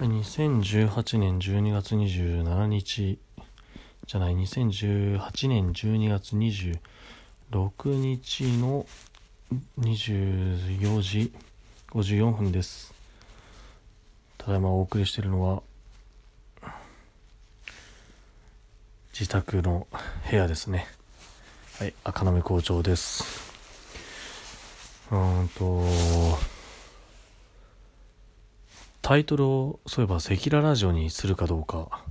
2018年12月27日じゃない、2018年12月26日の24時54分です。ただいまお送りしているのは、自宅の部屋ですね。はい、赤波校長です。うーんと、タイトルをそういえば赤裸ラジオにするかどうか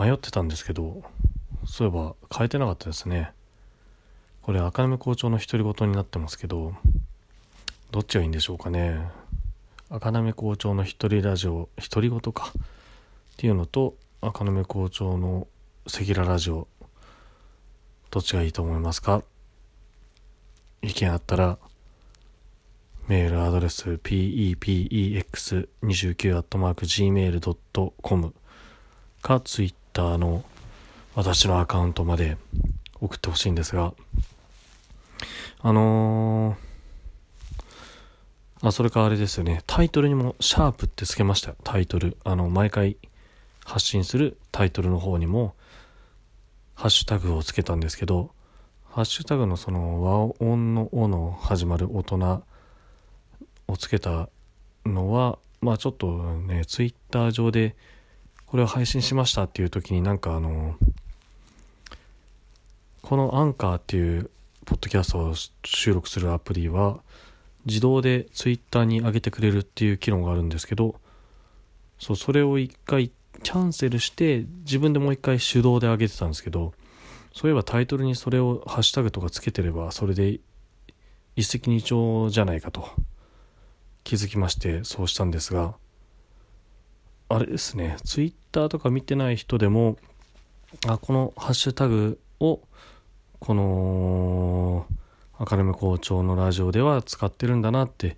迷ってたんですけどそういえば変えてなかったですね。これ赤波校長の独り言になってますけどどっちがいいんでしょうかね。赤波校長の一人ラジオ独り言か。っていうのと赤波校長の赤裸ラジオどっちがいいと思いますか？意見あったらメールアドレス pepex29-gmail.com か Twitter の私のアカウントまで送ってほしいんですがあのー、あそれかあれですよね。タイトルにもシャープってつけました。タイトル。あの毎回発信するタイトルの方にもハッシュタグをつけたんですけどハッシュタグのその和音の「お」の始まる大人をつけたのはまあちょっとねツイッター上でこれを配信しましたっていう時になんかあのこのアンカーっていうポッドキャストを収録するアプリは自動でツイッターに上げてくれるっていう機能があるんですけどそうそれを一回キャンセルして自分でもう一回手動で上げてたんですけどそういえばタイトルにそれをハッシュタグとかつけてればそれで一石二鳥じゃないかと。気づきましてそうしたんですがあれですねツイッターとか見てない人でもあこのハッシュタグをこの赤沼校長のラジオでは使ってるんだなって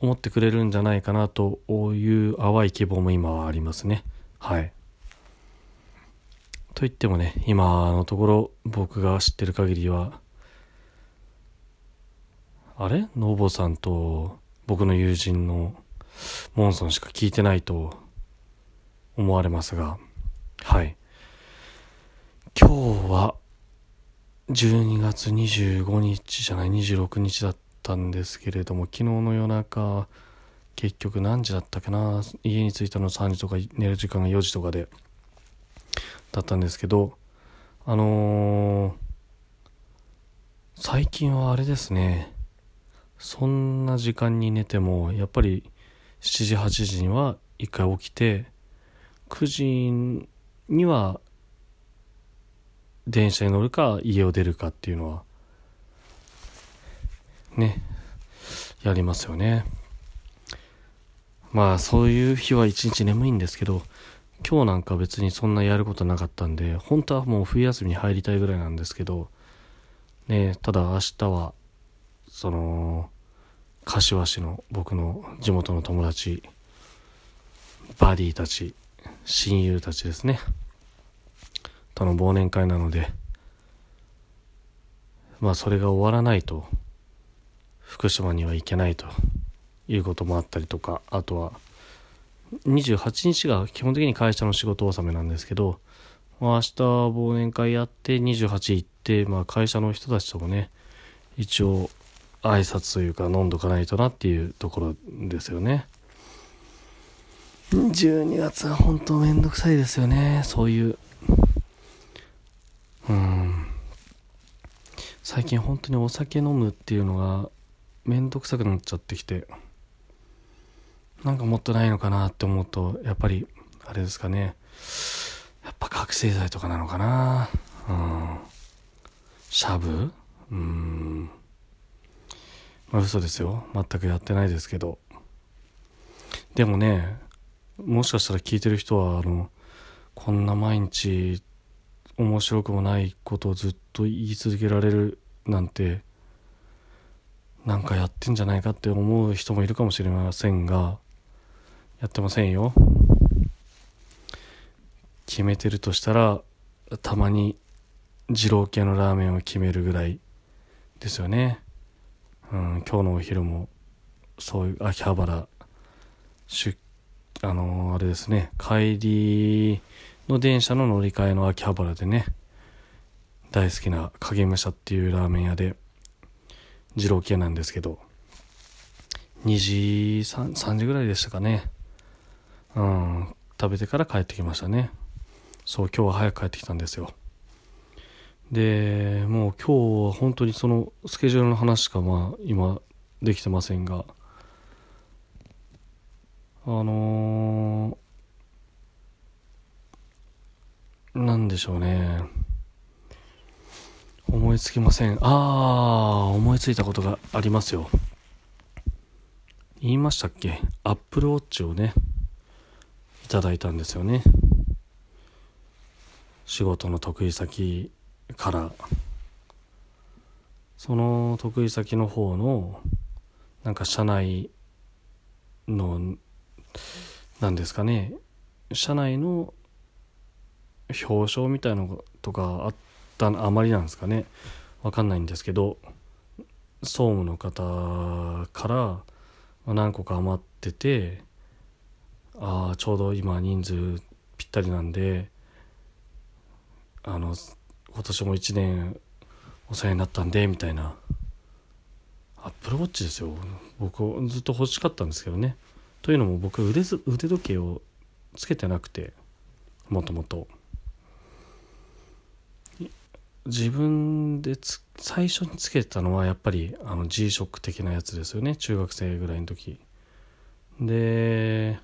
思ってくれるんじゃないかなという淡い希望も今はありますね。はい。と言ってもね今のところ僕が知ってる限りはあれ？ノーボさんと僕の友人のモンソンしか聞いてないと思われますがはい。今日は12月25日じゃない26日だったんですけれども昨日の夜中結局何時だったかな家に着いたの3時とか寝る時間が4時とかでだったんですけどあのー、最近はあれですね。そんな時間に寝てもやっぱり7時8時には一回起きて9時には電車に乗るか家を出るかっていうのはねやりますよね。まあそういう日は一日眠いんですけど今日なんか別にそんなやることなかったんで本当はもう冬休みに入りたいぐらいなんですけどねただ明日はその柏市の僕の地元の友達バディたち親友たちですね。との忘年会なのでまあそれが終わらないと福島には行けないということもあったりとかあとは28日が基本的に会社の仕事納めなんですけど、まあ、明日忘年会やって28行って、まあ、会社の人たちともね一応挨拶というか飲んどかないとなっていうところですよね。12月は本当めんどくさいですよね。そういう。うん。最近本当にお酒飲むっていうのがめんどくさくなっちゃってきて。なんかもっとないのかなって思うとやっぱりあれですかね。やっぱ覚醒剤とかなのかな。うん。シャブ？うん。まあ嘘ですよ。全くやってないですけど。でもねもしかしたら聞いてる人はあのこんな毎日面白くもないことをずっと言い続けられるなんてなんかやってんじゃないかって思う人もいるかもしれませんがやってませんよ。決めてるとしたらたまに二郎系のラーメンを決めるぐらいですよね。うん今日のお昼もそういう秋葉原出あのー、あれですね。帰りの電車の乗り換えの秋葉原でね。大好きな影武者っていうラーメン屋で二郎系なんですけど。2時 3, 3時ぐらいでしたかね。うん食べてから帰ってきましたね。そう今日は早く帰ってきたんですよ。でもう今日は本当にそのスケジュールの話しかまあ今できてませんが。あのー、なんでしょうね。思いつきません。ああ思いついたことがありますよ。言いましたっけ？アップルウォッチをねいただいたんですよね。仕事の得意先から。その得意先の方のなんか社内の何ですかね。社内の表彰みたいなのとかあったあまりなんですかね。わかんないんですけど総務の方から何個か余っててああちょうど今人数ぴったりなんであの今年も1年お世話になったんでみたいな。アップルウォッチですよ。僕ずっと欲しかったんですけどね。というのも僕腕腕時計をつけてなくて。もともと。自分で最初につけたのはやっぱりあの G ショック的なやつですよね。中学生ぐらいの時。で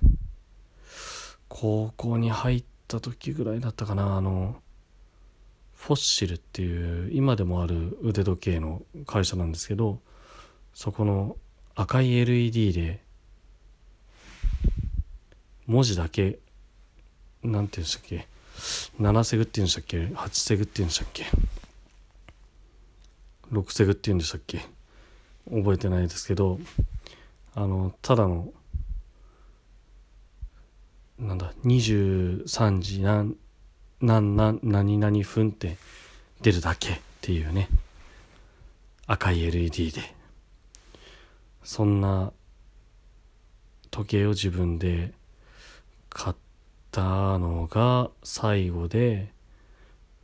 高校に入った時ぐらいだったかな。あのフォッシルっていう今でもある腕時計の会社なんですけどそこの赤い LED で文字だけなんて言うんでしたっけ？7セグって言うんでしたっけ？8セグって言うんでしたっけ？6セグって言うんでしたっけ？覚えてないですけどあのただのなんだ23時何何何何々分って出るだけっていうね。赤い LED で。そんな時計を自分で買ったのが最後で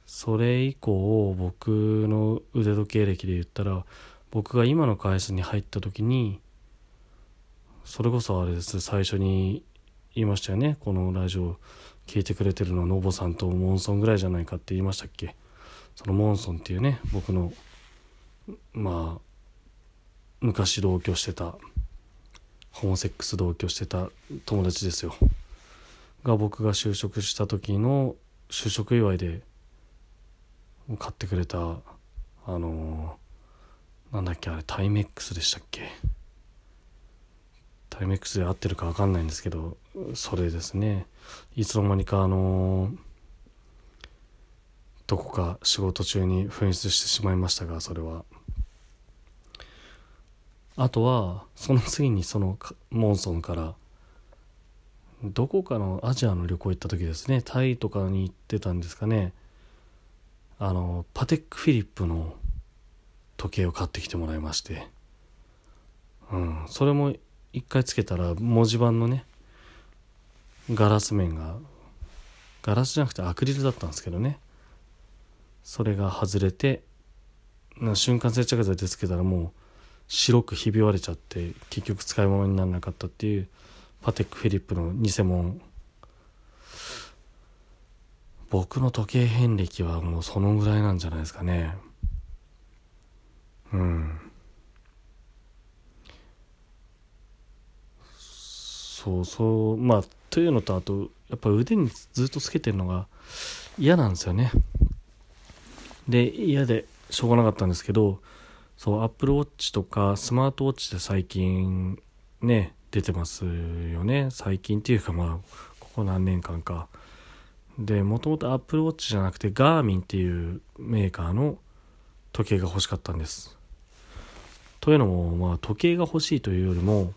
それ以降僕の腕時計歴で言ったら僕が今の会社に入った時にそれこそあれです最初に言いましたよね。このラジオ聞いてくれてるのはノボさんとモンソンぐらいじゃないかって言いましたっけ？そのモンソンっていうね僕のまあ昔同居してたホモセックス同居してた友達ですよ。が僕が就職した時の就職祝いで買ってくれたあのー、なんだっけあれタイメックスでしたっけ？タイメックスで合ってるか分かんないんですけどそれですね。いつの間にかあのー、どこか仕事中に紛失してしまいましたがそれは。あとはその次にそのモンソンからどこかのアジアの旅行行った時ですね。タイとかに行ってたんですかね。あのパテックフィリップの時計を買ってきてもらいまして。うん。それも一回つけたら文字盤のねガラス面がガラスじゃなくてアクリルだったんですけどね。それが外れて瞬間接着剤でつけたらもう白くひび割れちゃって結局使い物にならなかったっていうパテック・フィリップの偽物。僕の時計遍歴はもうそのぐらいなんじゃないですかね。うん。そうそうまあというのとあとやっぱ腕にずっとつけてるのが嫌なんですよね。で嫌でしょうがなかったんですけどそうアップルウォッチとかスマートウォッチで最近ね出てますよね。最近っていうかまあここ何年間か。でもともとアップルウォッチじゃなくてガーミンっていうメーカーの時計が欲しかったんです。というのもまあ時計が欲しいというよりも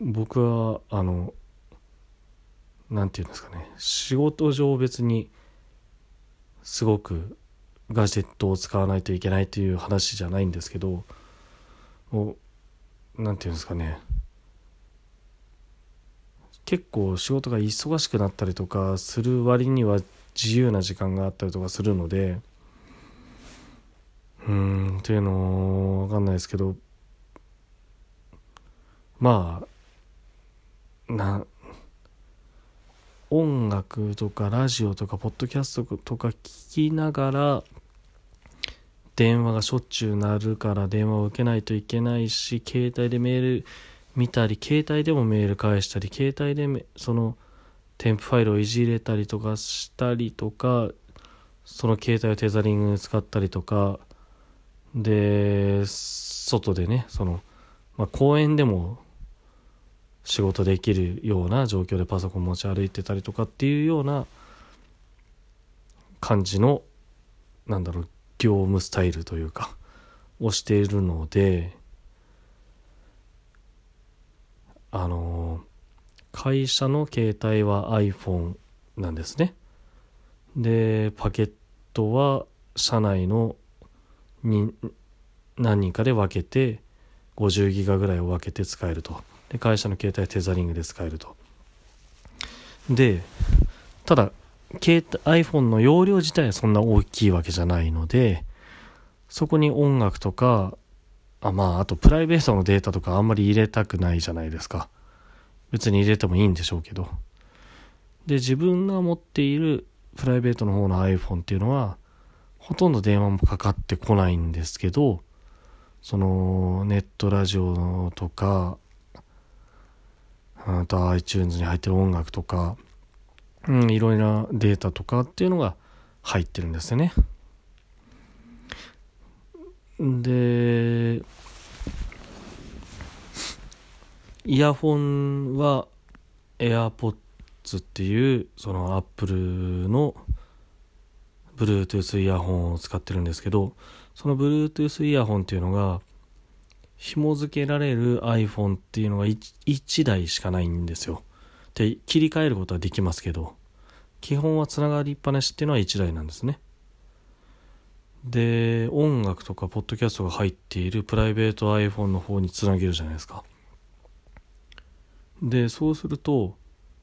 僕はあの何て言うんですかね。仕事上別にすごくガジェットを使わないといけないという話じゃないんですけど何て言うんですかね。結構仕事が忙しくなったりとかする割には自由な時間があったりとかするのでうーんっていうのわかんないですけどまあな音楽とかラジオとかポッドキャストとか聞きながら電話がしょっちゅう鳴るから電話を受けないといけないし携帯でメール見たり携帯でもメール返したり携帯でその添付ファイルをいじれたりとかしたりとかその携帯をテザリングに使ったりとかで外でねその、まあ、公園でも仕事できるような状況でパソコン持ち歩いてたりとかっていうような感じのなんだろう業務スタイルというかをしているのであの会社の携帯は iPhone なんですね。でパケットは社内のに何人かで分けて50ギガぐらいを分けて使えると。で会社の携帯テザリングで使えると。でただ携帯 iPhone の容量自体はそんな大きいわけじゃないのでそこに音楽とかあまああとプライベートのデータとかあんまり入れたくないじゃないですか。別に入れてもいいんでしょうけど。で自分が持っているプライベートの方の iPhone っていうのはほとんど電話もかかってこないんですけどそのネットラジオとかあと iTunes に入ってる音楽とか、うん、いろいろなデータとかっていうのが入ってるんですよね。で、イヤホンは AirPods っていうその Apple の Bluetooth イヤホンを使ってるんですけどその Bluetooth イヤホンっていうのが紐付けられる iPhone っていうのが 1, 1台しかないんですよ。で、切り替えることはできますけど、基本はつながりっぱなしっていうのは1台なんですね。で、音楽とかポッドキャストが入っているプライベート iPhone の方につなげるじゃないですか。で、そうすると、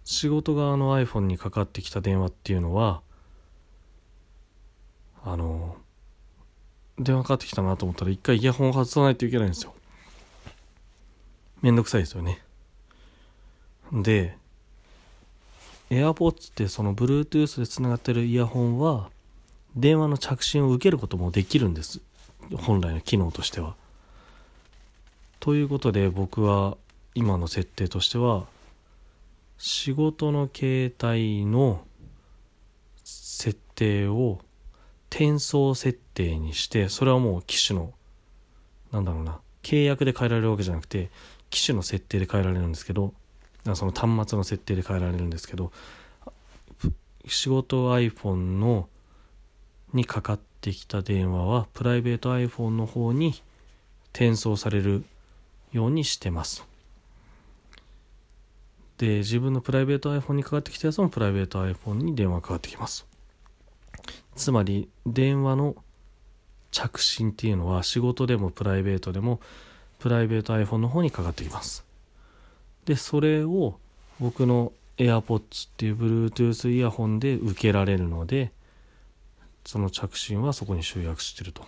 仕事側の iPhone にかかってきた電話っていうのは、あの、電話かかってきたなと思ったら一回イヤホンを外さないといけないんですよ。めんどくさいですよね。で、AirPods ってその Bluetooth でつながってるイヤホンは電話の着信を受けることもできるんです。本来の機能としては。ということで僕は今の設定としては仕事の携帯の設定を転送設定にしてそれはもう機種のなんだろうな契約で変えられるわけじゃなくて機種の設定で変えられるんですけどその端末の設定で変えられるんですけど仕事 iPhone のにかかってきた電話はプライベート iPhone の方に転送されるようにしてます。で自分のプライベート iPhone にかかってきたやつもプライベート iPhone に電話かかってきます。つまり電話の着信っていうのは仕事でもプライベートでもプライベート iPhone の方にかかってきます。で、それを僕の AirPods っていう Bluetooth イヤホンで受けられるので、その着信はそこに集約してると。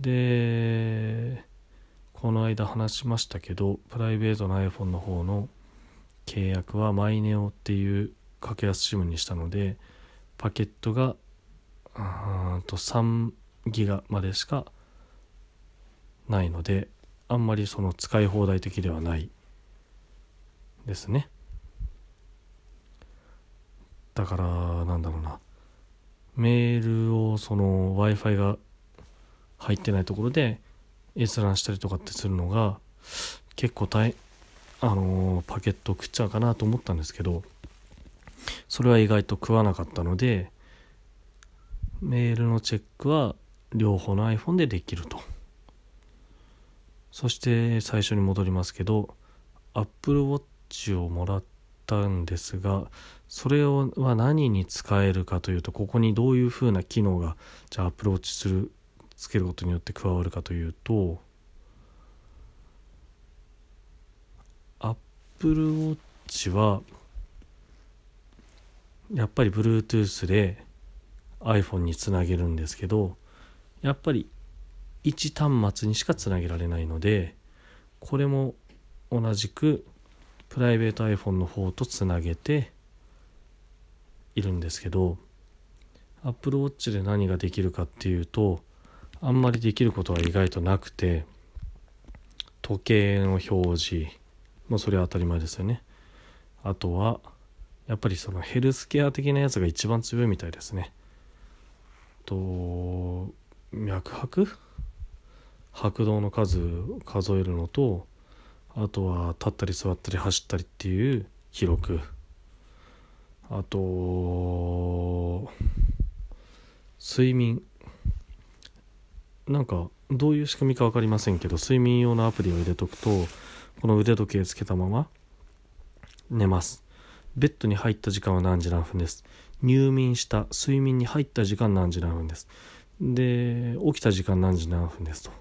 で、この間話しましたけど、プライベートの iPhone の方の契約はマイネオっていう格安 SIM にしたので、パケットがうんと3ギガまでしかないのであんまりその使い放題的ではない。ですね。だからなんだろうな。メールをその w i f i が入ってないところで閲覧したりとかってするのが結構大あのー、パケット食っちゃうかなと思ったんですけどそれは意外と食わなかったのでメールのチェックは両方の iPhone でできると。そして最初に戻りますけど Apple Watch をもらったんですがそれをは何に使えるかというとここにどういうふうな機能がじゃあ Apple Watch するつけることによって加わるかというと Apple Apple Watch はやっぱり Bluetooth で iPhone につなげるんですけどやっぱり1端末にしかつなげられないのでこれも同じくプライベート iPhone の方とつなげているんですけど Apple Watch で何ができるかっていうとあんまりできることは意外となくて時計の表示もうそれは当たり前ですよね。あとはやっぱりそのヘルスケア的なやつが一番強いみたいですね。と脈拍？拍動の数数えるのとあとは立ったり座ったり走ったりっていう記録。あと睡眠。なんかどういう仕組みか分かりませんけど睡眠用のアプリを入れとくとこの腕時計つけたまま寝ます。ベッドに入った時間は何時何分です。入眠した睡眠に入った時間何時何分です。で起きた時間何時何分ですと。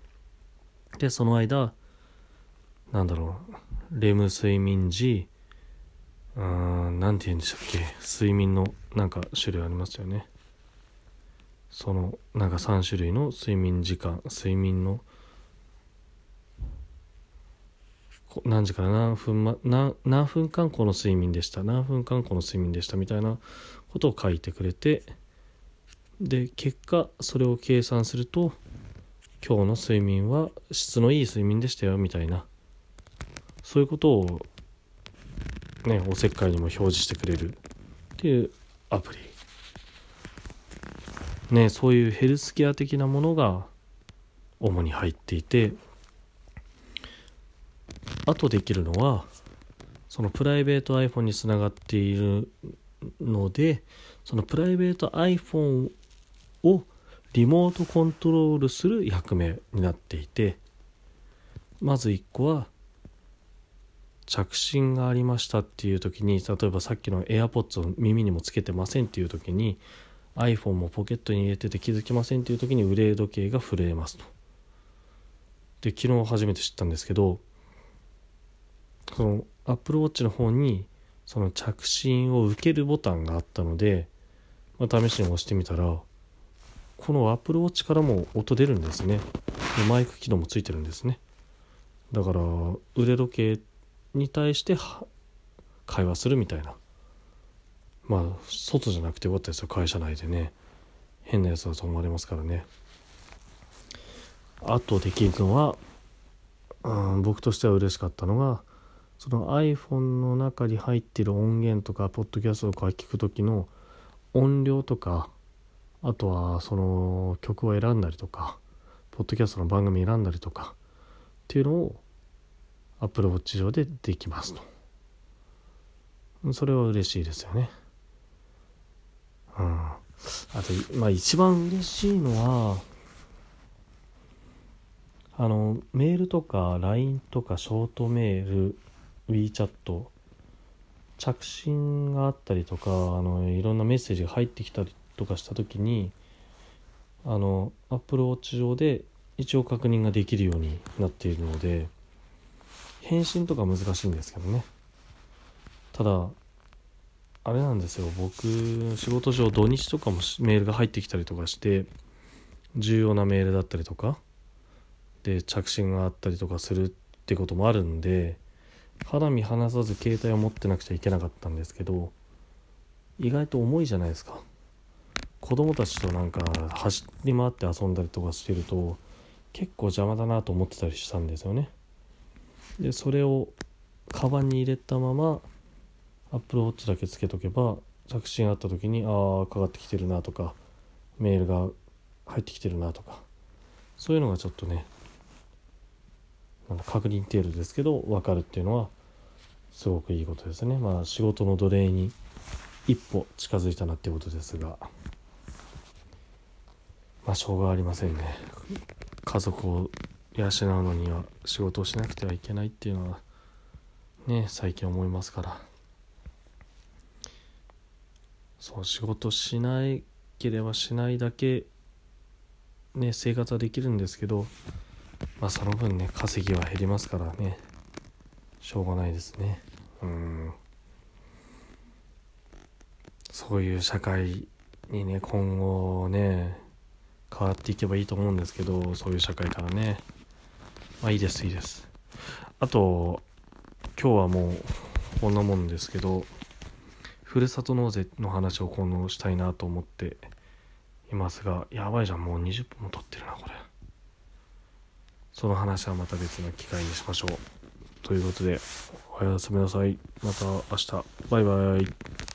でその間なんだろうレム睡眠時うーん何て言うんでしたっけ睡眠のなんか種類ありますよね。そのなんか3種類の睡眠時間睡眠の何時から何分,、ま、何何分間この睡眠でした。何分間この睡眠でした。みたいなことを書いてくれてで結果それを計算すると今日の睡眠は質のいい睡眠でしたよみたいな。そういうことをねおせっかいにも表示してくれるっていうアプリ。ねそういうヘルスケア的なものが主に入っていてあとできるのはそのプライベート iPhone につながっているのでそのプライベート iPhone をリモートコントロールする役目になっていてまず1個は着信がありましたっていう時に例えばさっきの AirPods を耳にもつけてませんっていう時に iPhone もポケットに入れてて気づきませんっていう時に腕時計が震えますと。で昨日初めて知ったんですけどその Apple Watch の方にその着信を受けるボタンがあったので、まあ、試しに押してみたらこの Apple Watch からも音出るんですね。でマイク機能もついてるんですね。だから腕時計に対して会話するみたいな。まあ外じゃなくてよかったですよ。会社内でね。変なやつだと思われますからね。あとできるのは、うん、僕としては嬉しかったのがその iPhone の中に入っている音源とかポッドキャストとか聞く時の音量とかあとはその曲を選んだりとかポッドキャストの番組選んだりとかっていうのを Apple Watch 上でできますと。それは嬉しいですよね。うん。あとまあ一番嬉しいのはあのメールとか LINE とかショートメール WeChat 着信があったりとかあのいろんなメッセージが入ってきたりとかした時にあの Apple Watch 上で一応確認ができるようになっているので返信とか難しいんですけどね。ただあれなんですよ。僕仕事上土日とかもメールが入ってきたりとかして重要なメールだったりとかで着信があったりとかするってこともあるんで肌身離さず携帯を持ってなくちゃいけなかったんですけど意外と重いじゃないですか。子供たちとなんか走り回って遊んだりとかしてると結構邪魔だなと思ってたりしたんですよね。でそれをカバンに入れたままアップルウォッチだけつけとけば着信あった時にああかかってきてるなとかメールが入ってきてるなとかそういうのがちょっとね確認程度ですけど分かるっていうのはすごくいいことですね。まあ仕事の奴隷に一歩近づいたなってことですが。まあしょうがありませんね。家族を養うのには仕事をしなくてはいけないっていうのはね最近思いますから。そう仕事しなければしないだけね生活はできるんですけどまあその分ね稼ぎは減りますからね。しょうがないですね。うん。そういう社会にね今後ね変わっていけばいいと思うんですけどそういう社会からね。まあいいですいいです。あと今日はもうこんなもんですけどふるさと納税の話を今度したいなと思っていますがやばいじゃんもう20分も撮ってるなこれ。その話はまた別の機会にしましょう。ということでおやすみなさい。また明日。バイバイ。